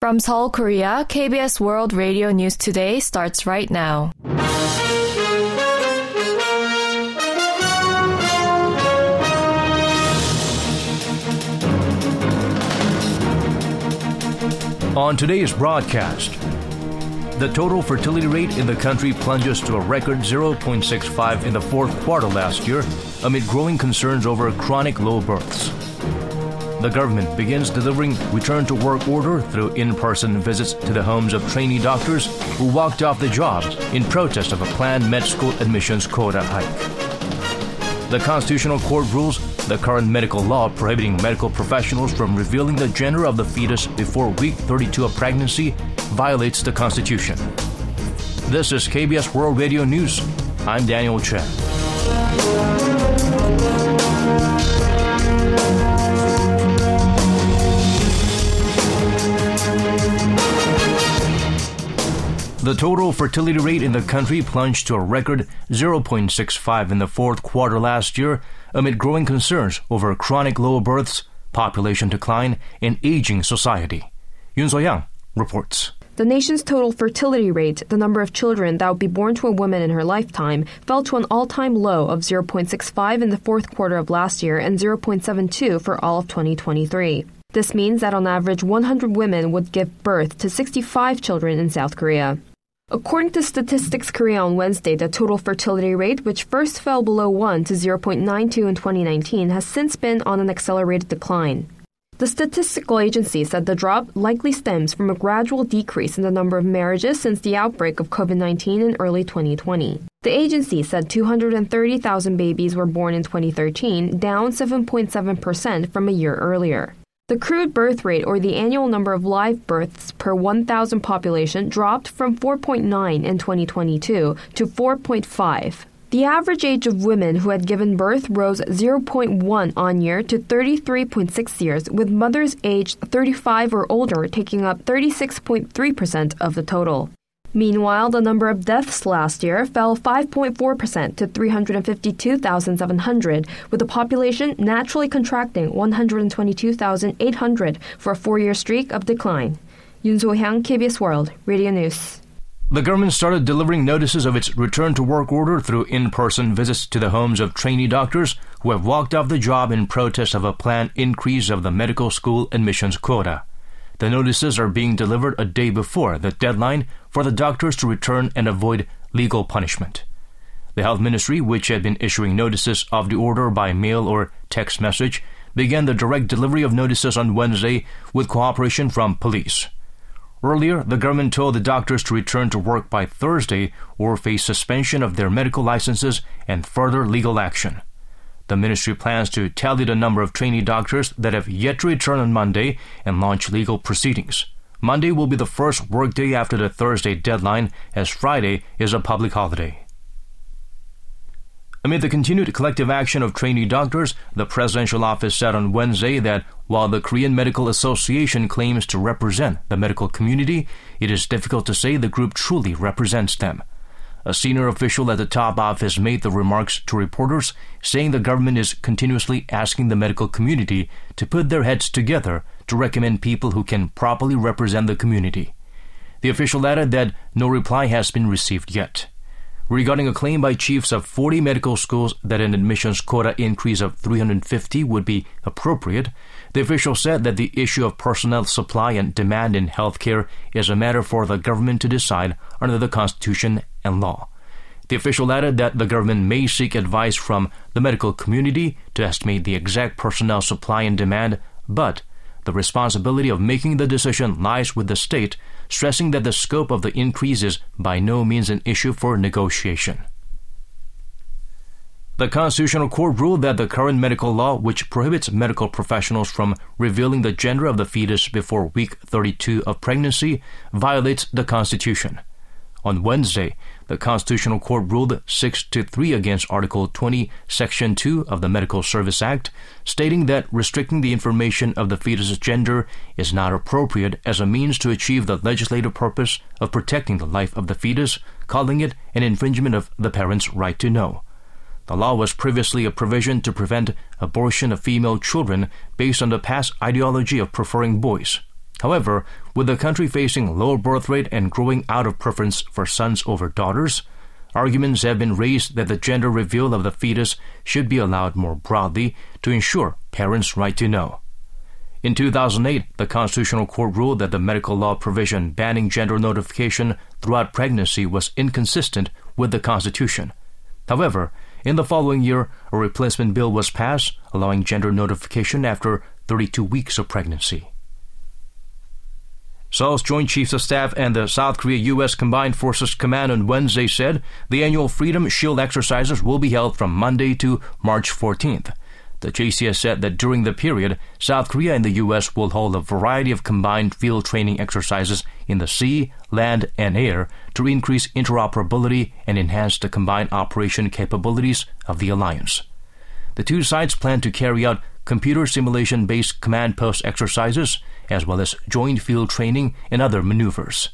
From Seoul, Korea, KBS World Radio News Today starts right now. On today's broadcast, the total fertility rate in the country plunges to a record 0.65 in the fourth quarter last year amid growing concerns over chronic low births. The government begins delivering return to work order through in person visits to the homes of trainee doctors who walked off the job in protest of a planned med school admissions quota hike. The Constitutional Court rules the current medical law prohibiting medical professionals from revealing the gender of the fetus before week 32 of pregnancy violates the Constitution. This is KBS World Radio News. I'm Daniel Chen. The total fertility rate in the country plunged to a record 0.65 in the fourth quarter last year amid growing concerns over chronic low births, population decline, and aging society. Yun So-young reports. The nation's total fertility rate, the number of children that would be born to a woman in her lifetime, fell to an all time low of 0.65 in the fourth quarter of last year and 0.72 for all of 2023. This means that on average, 100 women would give birth to 65 children in South Korea. According to Statistics Korea on Wednesday, the total fertility rate, which first fell below 1 to 0.92 in 2019, has since been on an accelerated decline. The statistical agency said the drop likely stems from a gradual decrease in the number of marriages since the outbreak of COVID 19 in early 2020. The agency said 230,000 babies were born in 2013, down 7.7% from a year earlier. The crude birth rate, or the annual number of live births per 1,000 population, dropped from 4.9 in 2022 to 4.5. The average age of women who had given birth rose 0.1 on year to 33.6 years, with mothers aged 35 or older taking up 36.3% of the total. Meanwhile, the number of deaths last year fell 5.4% to 352,700, with the population naturally contracting 122,800 for a four year streak of decline. Yun So-hyang, KBS World, Radio News. The government started delivering notices of its return to work order through in person visits to the homes of trainee doctors who have walked off the job in protest of a planned increase of the medical school admissions quota. The notices are being delivered a day before the deadline for the doctors to return and avoid legal punishment. The Health Ministry, which had been issuing notices of the order by mail or text message, began the direct delivery of notices on Wednesday with cooperation from police. Earlier, the government told the doctors to return to work by Thursday or face suspension of their medical licenses and further legal action. The ministry plans to tally the number of trainee doctors that have yet to return on Monday and launch legal proceedings. Monday will be the first workday after the Thursday deadline, as Friday is a public holiday. Amid the continued collective action of trainee doctors, the presidential office said on Wednesday that while the Korean Medical Association claims to represent the medical community, it is difficult to say the group truly represents them. A senior official at the top office made the remarks to reporters, saying the government is continuously asking the medical community to put their heads together to recommend people who can properly represent the community. The official added that no reply has been received yet. Regarding a claim by chiefs of 40 medical schools that an admissions quota increase of 350 would be appropriate, the official said that the issue of personnel supply and demand in healthcare is a matter for the government to decide under the Constitution and law. The official added that the government may seek advice from the medical community to estimate the exact personnel supply and demand, but the responsibility of making the decision lies with the state, stressing that the scope of the increase is by no means an issue for negotiation. The Constitutional Court ruled that the current medical law, which prohibits medical professionals from revealing the gender of the fetus before week 32 of pregnancy, violates the Constitution. On Wednesday, the Constitutional Court ruled 6 to 3 against Article 20, Section 2 of the Medical Service Act, stating that restricting the information of the fetus's gender is not appropriate as a means to achieve the legislative purpose of protecting the life of the fetus, calling it an infringement of the parent's right to know. The law was previously a provision to prevent abortion of female children based on the past ideology of preferring boys. However, with the country facing lower birth rate and growing out of preference for sons over daughters, arguments have been raised that the gender reveal of the fetus should be allowed more broadly to ensure parents' right to know. In 2008, the Constitutional Court ruled that the medical law provision banning gender notification throughout pregnancy was inconsistent with the Constitution. However, in the following year, a replacement bill was passed allowing gender notification after 32 weeks of pregnancy. Seoul's Joint Chiefs of Staff and the South Korea U.S. Combined Forces Command on Wednesday said the annual Freedom Shield exercises will be held from Monday to March 14th. The JCS said that during the period, South Korea and the U.S. will hold a variety of combined field training exercises in the sea, land, and air to increase interoperability and enhance the combined operation capabilities of the alliance. The two sides plan to carry out computer simulation based command post exercises, as well as joint field training and other maneuvers.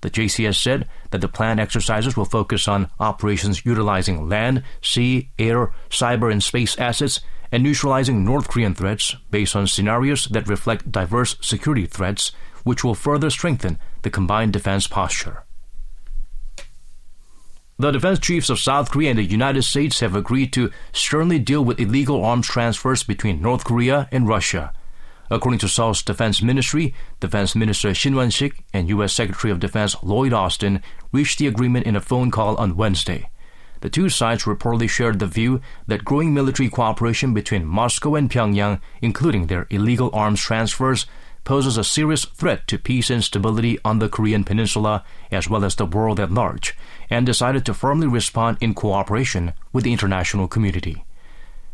The JCS said that the planned exercises will focus on operations utilizing land, sea, air, cyber, and space assets and neutralizing North Korean threats based on scenarios that reflect diverse security threats, which will further strengthen the combined defense posture. The defense chiefs of South Korea and the United States have agreed to sternly deal with illegal arms transfers between North Korea and Russia. According to Seoul's defense ministry, Defense Minister Shin Won-sik and U.S. Secretary of Defense Lloyd Austin reached the agreement in a phone call on Wednesday. The two sides reportedly shared the view that growing military cooperation between Moscow and Pyongyang, including their illegal arms transfers, poses a serious threat to peace and stability on the Korean peninsula as well as the world at large, and decided to firmly respond in cooperation with the international community.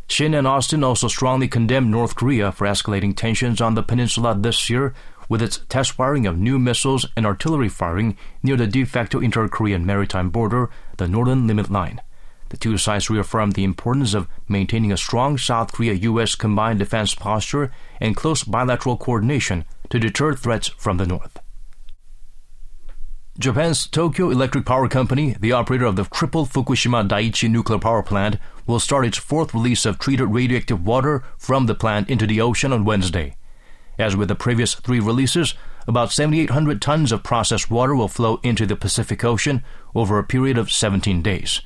Shin and Austin also strongly condemned North Korea for escalating tensions on the peninsula this year with its test firing of new missiles and artillery firing near the de facto inter Korean maritime border, the Northern Limit Line. The two sides reaffirmed the importance of maintaining a strong South Korea U.S. combined defense posture and close bilateral coordination to deter threats from the North. Japan's Tokyo Electric Power Company, the operator of the crippled Fukushima Daiichi nuclear power plant, will start its fourth release of treated radioactive water from the plant into the ocean on Wednesday. As with the previous three releases, about 7,800 tons of processed water will flow into the Pacific Ocean over a period of 17 days.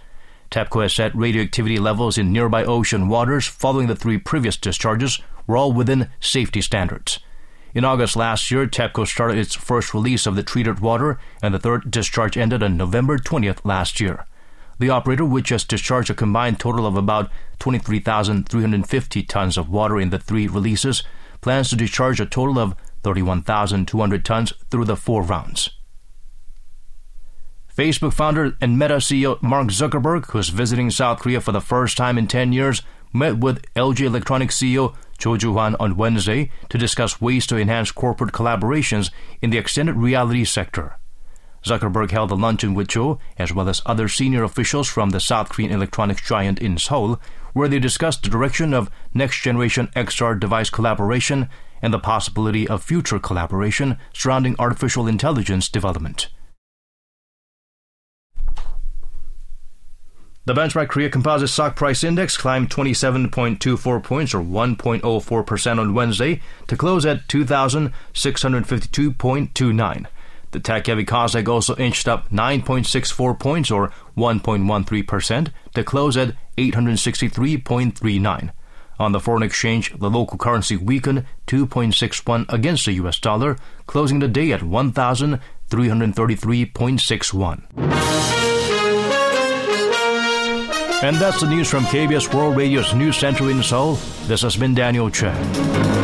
TEPCO has set radioactivity levels in nearby ocean waters following the three previous discharges were all within safety standards. In August last year, TEPCO started its first release of the treated water, and the third discharge ended on November 20th last year. The operator, which has discharged a combined total of about 23,350 tons of water in the three releases, plans to discharge a total of 31,200 tons through the four rounds. Facebook founder and Meta CEO Mark Zuckerberg, who's visiting South Korea for the first time in 10 years, met with LG Electronics CEO Cho Joo-wan on Wednesday to discuss ways to enhance corporate collaborations in the extended reality sector. Zuckerberg held a luncheon with Cho, as well as other senior officials from the South Korean electronics giant in Seoul, where they discussed the direction of next generation XR device collaboration and the possibility of future collaboration surrounding artificial intelligence development. The benchmark Korea Composite Stock Price Index climbed 27.24 points or 1.04% on Wednesday to close at 2,652.29. The tech-heavy Kosdaq also inched up 9.64 points or 1.13% to close at 863.39. On the foreign exchange, the local currency weakened 2.61 against the US dollar, closing the day at 1,333.61. And that's the news from KBS World Radio's News Center in Seoul. This has been Daniel Chen.